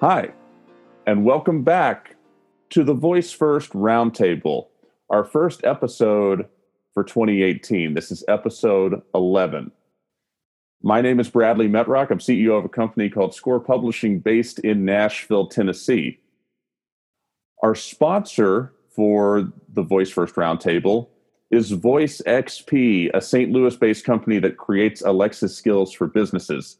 Hi, and welcome back to the Voice First Roundtable, our first episode for 2018. This is episode 11. My name is Bradley Metrock. I'm CEO of a company called Score Publishing based in Nashville, Tennessee. Our sponsor for the Voice First Roundtable is Voice XP, a St. Louis based company that creates Alexa skills for businesses.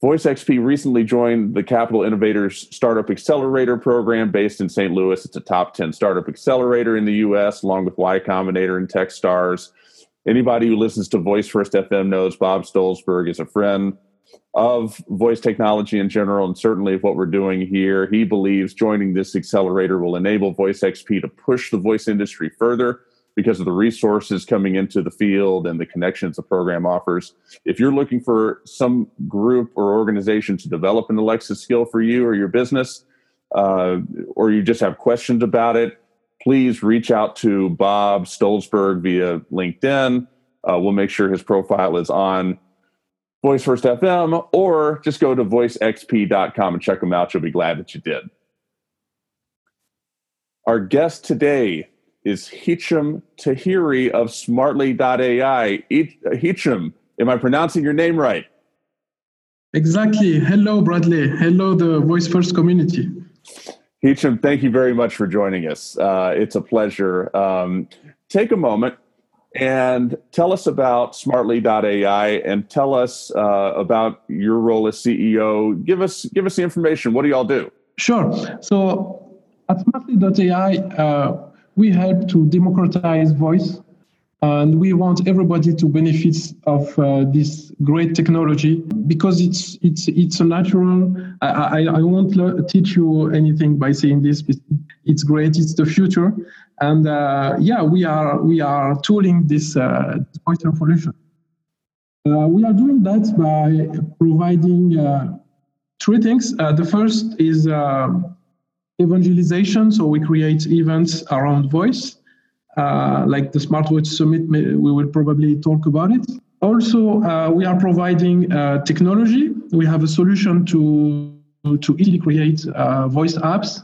Voice XP recently joined the Capital Innovators Startup Accelerator program based in St. Louis. It's a top 10 startup accelerator in the US, along with Y Combinator and Techstars. Anybody who listens to Voice First FM knows Bob Stolzberg is a friend of voice technology in general, and certainly of what we're doing here. He believes joining this accelerator will enable Voice XP to push the voice industry further because of the resources coming into the field and the connections the program offers. If you're looking for some group or organization to develop an Alexa skill for you or your business, uh, or you just have questions about it, please reach out to Bob Stolzberg via LinkedIn. Uh, we'll make sure his profile is on Voice First FM, or just go to voicexp.com and check them out. You'll be glad that you did. Our guest today is Hicham Tahiri of Smartly.ai. Hicham, am I pronouncing your name right? Exactly. Hello, Bradley. Hello, the Voice First community. Hicham, thank you very much for joining us. Uh, it's a pleasure. Um, take a moment and tell us about Smartly.ai and tell us uh, about your role as CEO. Give us give us the information. What do y'all do? Sure. So at Smartly.ai, uh, we help to democratize voice and we want everybody to benefit of uh, this great technology because it's it's it's a natural i i, I won't le- teach you anything by saying this it's great it's the future and uh, yeah we are we are tooling this uh, voice revolution. Uh, we are doing that by providing uh, three things. Uh, the first is evangelization. So we create events around voice, uh, like the Smart Voice Summit. We will probably talk about it. Also, uh, we are providing uh, technology. We have a solution to to easily create uh, voice apps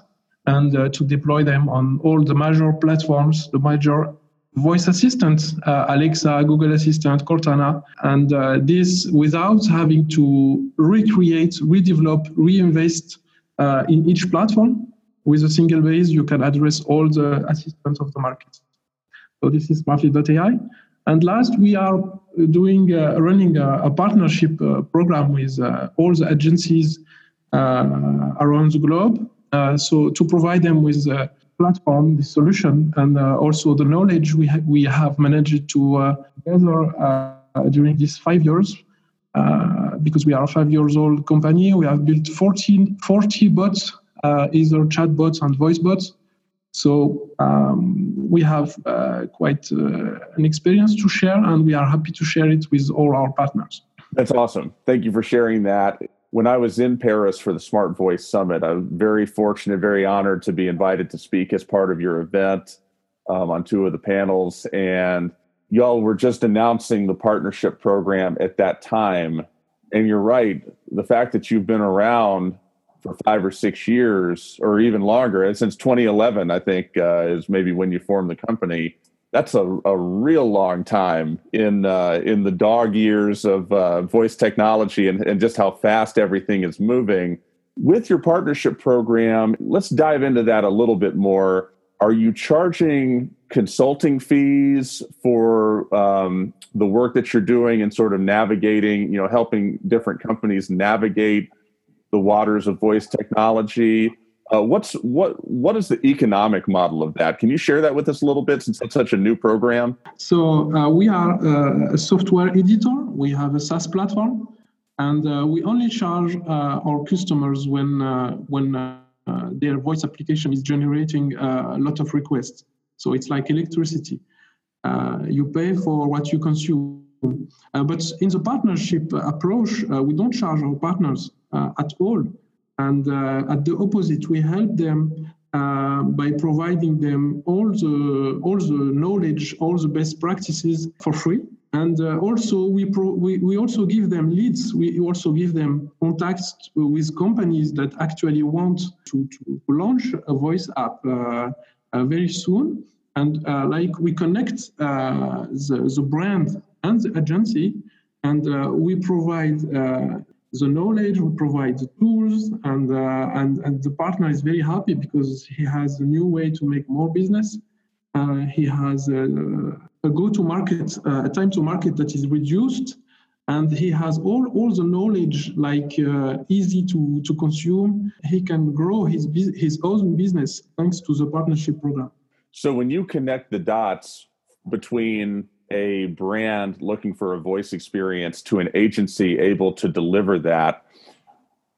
and uh, to deploy them on all the major platforms, the major voice assistants, uh, Alexa, Google Assistant, Cortana, and this without having to recreate, redevelop, reinvest in each platform with a single base, you can address all the assistants of the market. So this is Smartly.ai. And last, we are doing uh, running a, a partnership uh, program with uh, all the agencies uh, around the globe. Uh, so to provide them with a platform, the solution, and uh, also the knowledge we ha- we have managed to gather during these five years. because we are a five years old company, we have built 14, 40 bots uh, either chatbots and voice bots. So um, we have uh, quite uh, an experience to share, and we are happy to share it with all our partners. That's awesome. Thank you for sharing that. When I was in Paris for the Smart Voice Summit, I was very fortunate, very honored to be invited to speak as part of your event um, on two of the panels. And y'all were just announcing the partnership program at that time. And you're right, the fact that you've been around for five or six years or even longer. And since 2011 i think uh, is maybe when you formed the company that's a, a real long time in uh, in the dog years of uh, voice technology and, and just how fast everything is moving. With your partnership program let's dive into that a little bit more. Are you charging consulting fees for um, the work that you're doing and sort of navigating you know helping different companies navigate the waters of voice technology. Uh, what's what what is the economic model of that? Can you share that with us a little bit since it's such a new program? So uh, we are uh, a software editor. We have a SaaS platform, and uh, we only charge uh, our customers when when their voice application is generating a lot of requests. So it's like electricity. you pay for what you consume. but in the partnership approach, we don't charge our partners at all. And uh, at the opposite, we help them uh, by providing them all the all the knowledge, all the best practices for free. And uh, also, we, pro- we, we also give them leads. We also give them contacts with companies that actually want to, to launch a voice app uh, uh, very soon. And uh, like we connect uh, the, the brand and the agency, and uh, we provide the knowledge, we provide the tools, and, and, and the partner is very happy because he has a new way to make more business. he has a go-to-market, uh, a time to market that is reduced, and he has all, all the knowledge like uh, easy to, to consume. He can grow his his own business thanks to the partnership program. So when you connect the dots between a brand looking for a voice experience to an agency able to deliver that,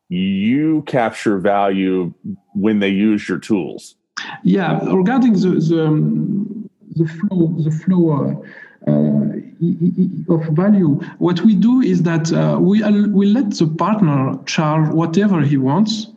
you capture value when they use your tools. Yeah, regarding the, the um, the flow, the flow uh, of value. What we do is that uh, we we let the partner charge whatever he wants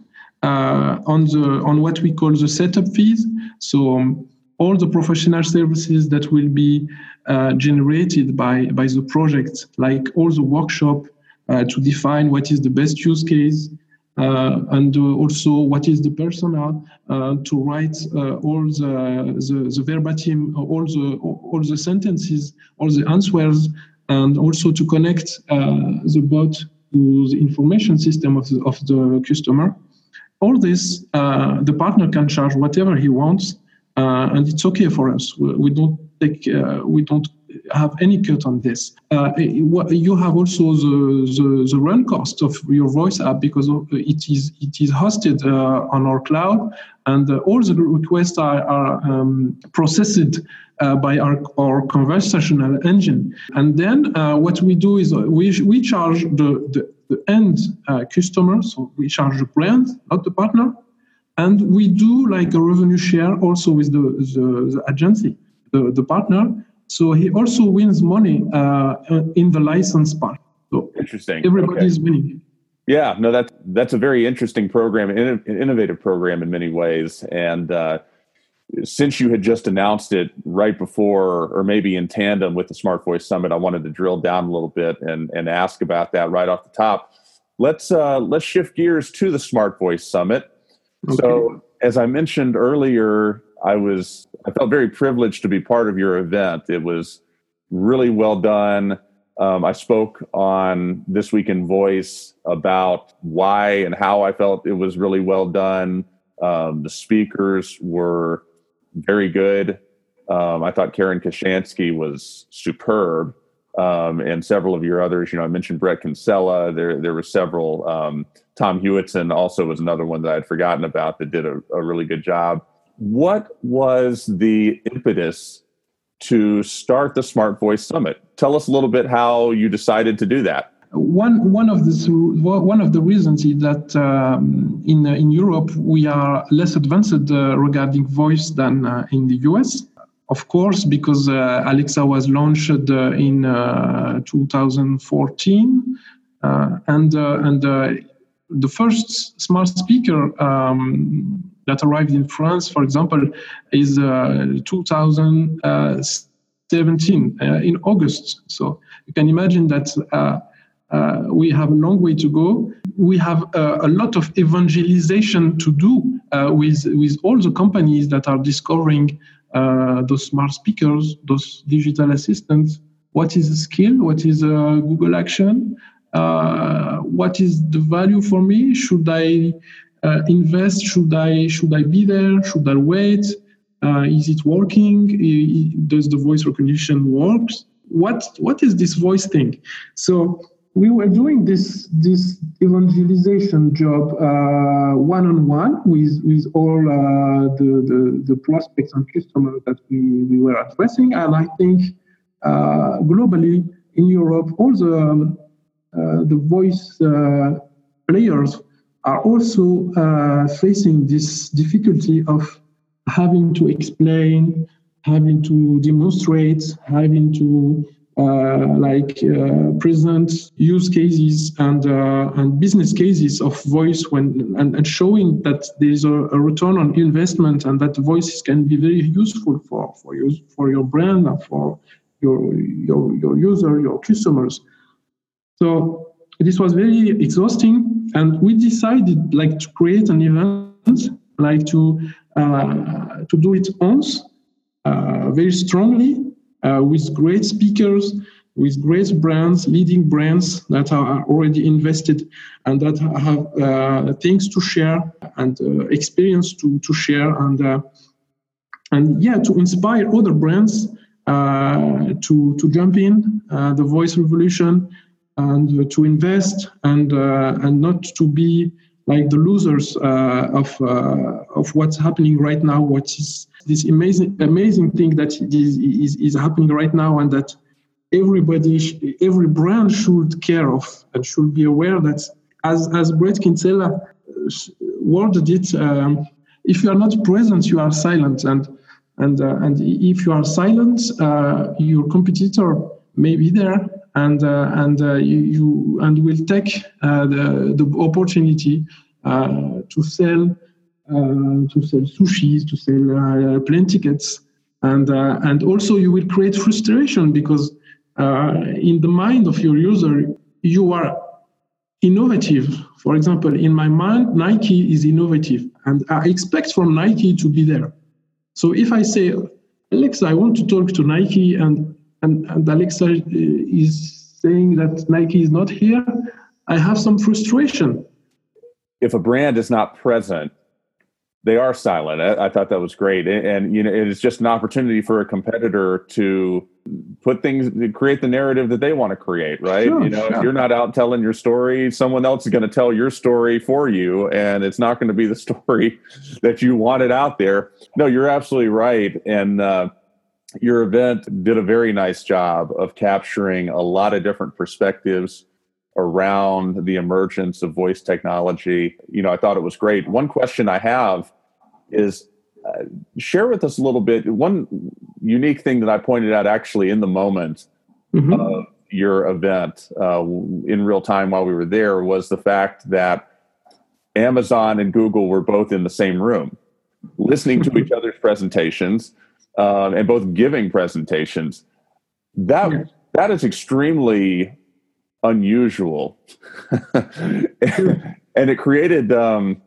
uh, on the on what we call the setup fees. So. Um, all the professional services that will be uh, generated by, by the project, like all the workshop uh, to define what is the best use case, uh, and uh, also what is the persona uh, to write all the, the, the verbatim, all the all the sentences, all the answers, and also to connect the bot to the information system of the, of the customer. All this, the partner can charge whatever he wants, and it's okay for us. We, we don't take we don't have any cut on this. Uh, you have also the, the, the, run cost of your voice app because it is it is hosted uh, on our cloud, and uh, all the requests are, are um, processed uh, by our, our conversational engine. And then uh, what we do is we, we charge the, the, the end uh, customer, so we charge the brand, not the partner, and we do like a revenue share also with the, the, the agency, the, the partner so he also wins money uh, in the license part. So interesting. Everybody's okay. winning. Yeah, no, that's that's a very interesting program, an innovative program in many ways. And uh, since you had just announced it right before, or maybe in tandem with the Smart Voice Summit, I wanted to drill down a little bit and and ask about that right off the top. Let's uh, let's shift gears to the Smart Voice Summit. Okay. So, as I mentioned earlier, I was I felt very privileged to be part of your event. It was really well done. Um, I spoke on This Week in Voice about why and how I felt it was really well done. Um, the speakers were very good. Um, I thought Karen Kaushansky was superb, um, and several of your others. You know, I mentioned Bret Kinsella. There, there were several. Tom Hewitson also was another one that I'd forgotten about that did a, a really good job what was the impetus to start the Smart Voice Summit? Tell us a little bit how you decided to do that. One one of the one of the reasons is that um, in in Europe we are less advanced uh, regarding voice than uh, in the US. Of course, because uh, Alexa was launched uh, in uh, 2014, uh, and and the first smart speaker um, that arrived in France, for example, is uh, 2017 uh, in August. So you can imagine that uh, uh we have a long way to go. We have uh, a lot of evangelization to do uh, with, with all the companies that are discovering those smart speakers, those digital assistants. What is a skill? What is a Google Action? What is the value for me? Should I uh, invest? Should I should I be there? Should I wait? Uh, is it working? Does the voice recognition work? What what is this voice thing? So we were doing this this evangelization job one on one with with all uh, the, the, the prospects and customers that we, we were addressing, and I think uh, globally in Europe, all the um, uh, the voice uh, players are also uh, facing this difficulty of having to explain, having to demonstrate, having to uh, like uh, present use cases and uh, and business cases of voice when and, and showing that there is a, a, return on investment and that voices can be very useful for for you for your brand and for your your your user, your customers. So this was very exhausting, and we decided like to create an event, like to uh, to do it once, uh, very strongly, uh, with great speakers, with great brands, leading brands that are already invested and that have uh, things to share and uh, experience to, to share and uh, and yeah to inspire other brands uh, to to jump in uh, the voice revolution and to invest and uh, and not to be like the losers of of what's happening right now what is this amazing amazing thing that is, is, is happening right now and that everybody, every brand should care of and should be aware that, as as Bret Kinsella uh, worded it, um, if you are not present, you are silent, and and uh, and if you are silent, uh, your competitor may be there, and uh, and uh, you, you, and will take uh, the the opportunity to sell. to sell sushis, to sell plane tickets, and and also you will create frustration because in the mind of your user, you are innovative. For example, in my mind, Nike is innovative, and I expect from Nike to be there. So if I say, Alexa, I want to talk to Nike, and and, and Alexa uh, is saying that Nike is not here, I have some frustration. If a brand is not present, they are silent. I, I thought that was great, and, and you know, it is just an opportunity for a competitor to put things to create the narrative that they want to create right sure, you know sure. if you're not out telling your story someone else is going to tell your story for you and it's not going to be the story that you wanted out there no you're absolutely right and uh, your event did a very nice job of capturing a lot of different perspectives around the emergence of voice technology. You know i thought it was great. One question i have is uh, share with us a little bit one unique thing that I pointed out actually in the moment mm-hmm. of your event uh, in real time while we were there was the fact that Amazon and Google were both in the same room, listening to each other's presentations uh, and both giving presentations. That yes. that is extremely unusual, and it created. Um,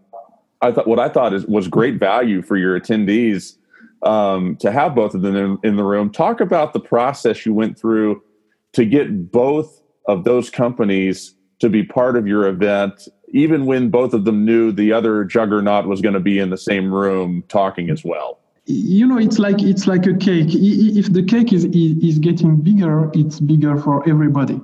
I thought what I thought is was great value for your attendees um, to have both of them in, in the room. Talk about the process you went through to get both of those companies to be part of your event, even when both of them knew the other juggernaut was going to be in the same room talking as well. You know, it's like it's like a cake. If the cake is is getting bigger, it's bigger for everybody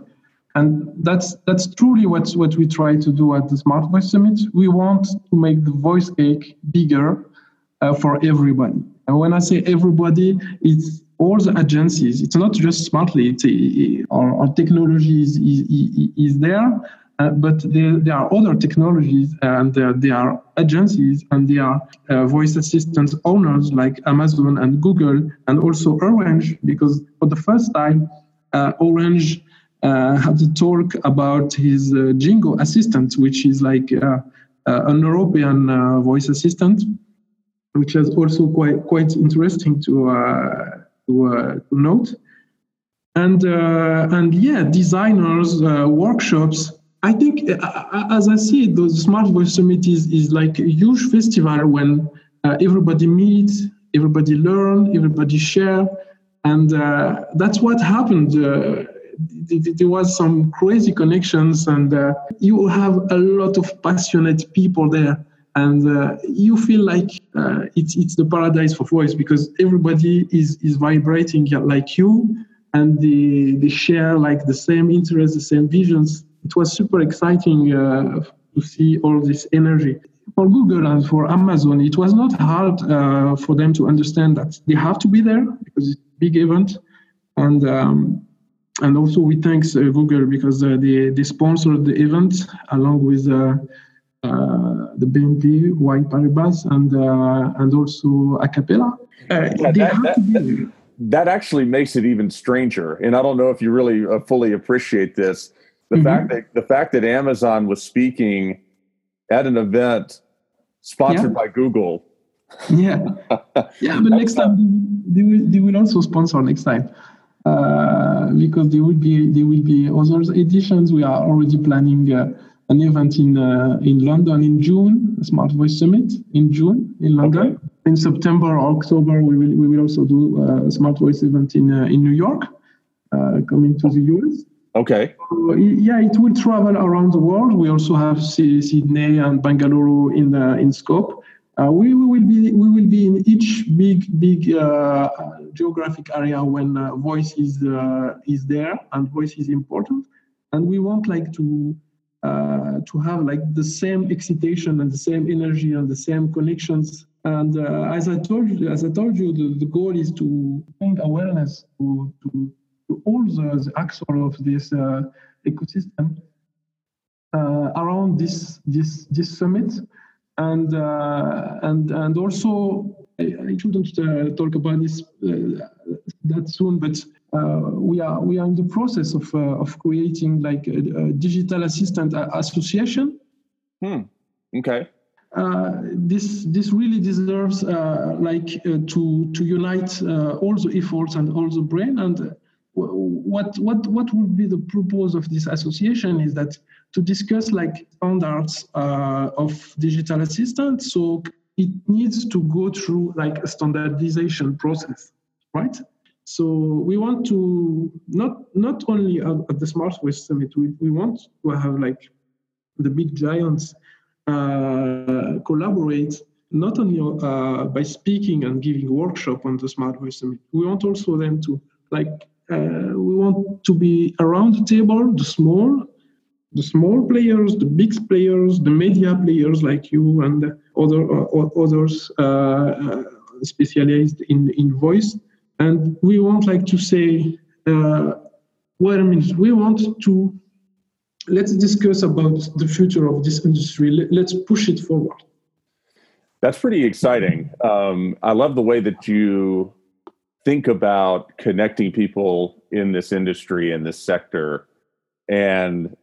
and that's that's truly what what we try to do at the Smart Voice Summit. We want to make the voice cake bigger uh, for everybody. And when I say everybody, it's all the agencies. It's not just Smartly. It's a, our, our technology is, is, is there, uh, but there, there are other technologies and there, there are agencies and there are uh, voice assistant owners like Amazon and Google and also Orange because for the first time, uh, Orange uh, had to talk about his uh, Djingo assistant, which is like uh, an European voice assistant, which is also quite quite interesting to to, to note. And and yeah, designers workshops I think, as I see the Smart Voice Summit is, is like a huge festival when uh, everybody meets, everybody learn, everybody share, and uh, that's what happened. Uh, there was some crazy connections and uh, you have a lot of passionate people there and uh, you feel like uh, it's it's the paradise for voice because everybody is is vibrating like you and they they share like the same interests the same visions it was super exciting uh, to see all this energy for google and for amazon it was not hard uh, for them to understand that they have to be there because it's a big event and um, and also we thank uh, Google because uh, they, they sponsored the event along with uh, the BNP, White Paribas, and and also Acapela. Yeah, that, that, that, actually makes it even stranger. And I don't know if you really fully appreciate this. The mm-hmm. fact that the fact that Amazon was speaking at an event sponsored yeah. by Google. Yeah, yeah. But next time they will, they will also sponsor next time. uh, because there will be there will be other editions. We are already planning uh, an event in uh, in London in June, a Smart Voice Summit in June in London. Okay. In September or October, we will we will also do a Smart Voice event in in New York, coming to the US. Okay. So, yeah, it will travel around the world. We also have Sydney and Bangalore in in scope. Uh, we, we, will be we will be in each big big uh, geographic area when uh, voice is uh, is there and voice is important, and we want like to uh, to have like the same excitation and the same energy and the same connections. And uh, as I told you, as I told you, the, the goal is to bring awareness to to, to all the, the actors of this ecosystem around this this this summit and uh, and and also I, I shouldn't uh, talk about this uh, that soon, but we are we are in the process of of creating like a, a digital assistant association. Hmm. Okay. Uh, this this really deserves uh, like uh, to to unite all the efforts and all the brain and what what what would be the purpose of this association is that to discuss like standards uh, of digital assistants so it needs to go through like a standardization process right? So we want to not not only at, the smart voice summit we, we want to have like the big giants uh, collaborate not only uh, by speaking and giving workshop on the smart voice summit. We want also them to like we want to be around the table, the small, the small players, the big players, the media players like you and other uh, others uh, specialized in in voice. And we want like to say, wait a minute, we want to let's discuss about the future of this industry. Let's push it forward. That's pretty exciting. Um, I love the way that you think about connecting people in this industry in this sector. And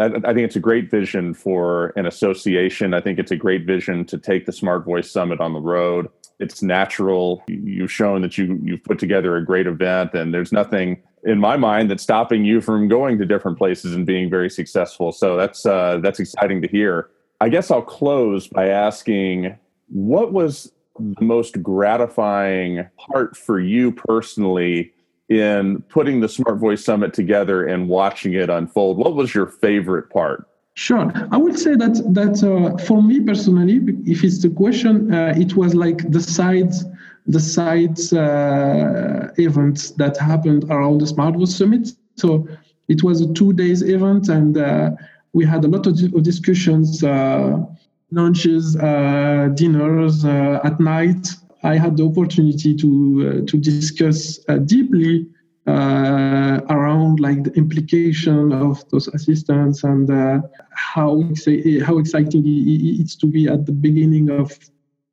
i think it's a great vision for an association. I think it's a great vision to take the smart voice summit on the road. It's natural. You've shown that you you've put together a great event and there's nothing in my mind that's stopping you from going to different places and being very successful. So that's uh, that's exciting to hear. I guess i'll close by asking what was the most gratifying part for you personally in putting the Smart Voice Summit together and watching it unfold? What was your favorite part? Sure, I would say that that uh, for me personally, if it's the question, uh, it was like the sides, the sides uh, events that happened around the Smart Voice Summit. So it was a two days event, and uh, we had a lot of, of discussions uh, lunches, uh, dinners uh, at night. I had the opportunity to uh, to discuss deeply uh, around like the implication of those assistants and uh, how how exciting it's to be at the beginning of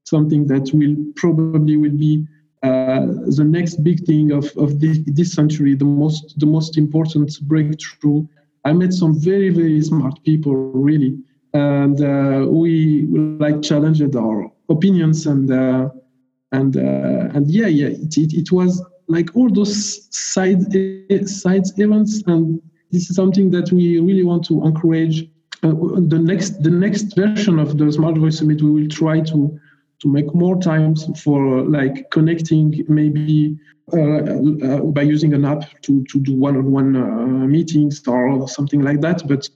something that will probably will be uh, the next big thing of, of this, this century, the most the most important breakthrough. I met some very very smart people really and uh, we like challenged our opinions and uh, and uh, and yeah yeah it, it, it, was like all those side side events. And this is something that we really want to encourage uh, the next the next version of the smart voice summit. We will try to to make more times for like connecting maybe uh, uh, by using an app to to do one-on-one meetings or something like that. But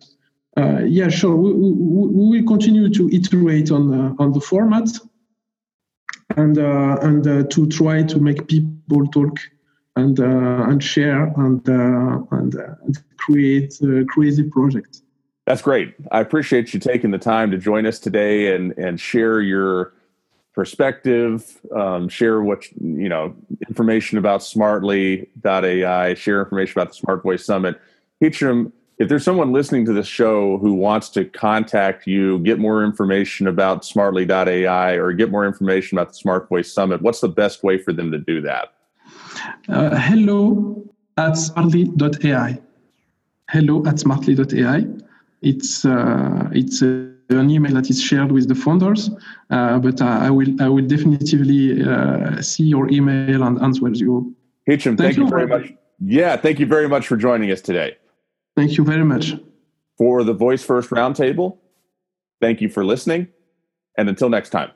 uh, yeah, sure. We, we, we, will continue to iterate on uh, on the format and uh, and uh, to try to make people talk and uh, and share and uh, and, create crazy projects. That's great. I appreciate you taking the time to join us today and and share your perspective, um, share what you know information about Smartly.ai, share information about the Smart Voice Summit. Hicham, if there's someone listening to this show who wants to contact you, get more information about smartly.ai or get more information about the Smart Voice Summit, what's the best way for them to do that? Uh, hello at smartly.ai. Hello at smartly.ai. It's, uh, it's uh, an email that is shared with the founders, uh, but I will, I will definitively uh, see your email and answer you. Hicham, thank, thank you very much Yeah, thank you very much for joining us today. Thank you very much. For the Voice First Roundtable, thank you for listening. And until next time.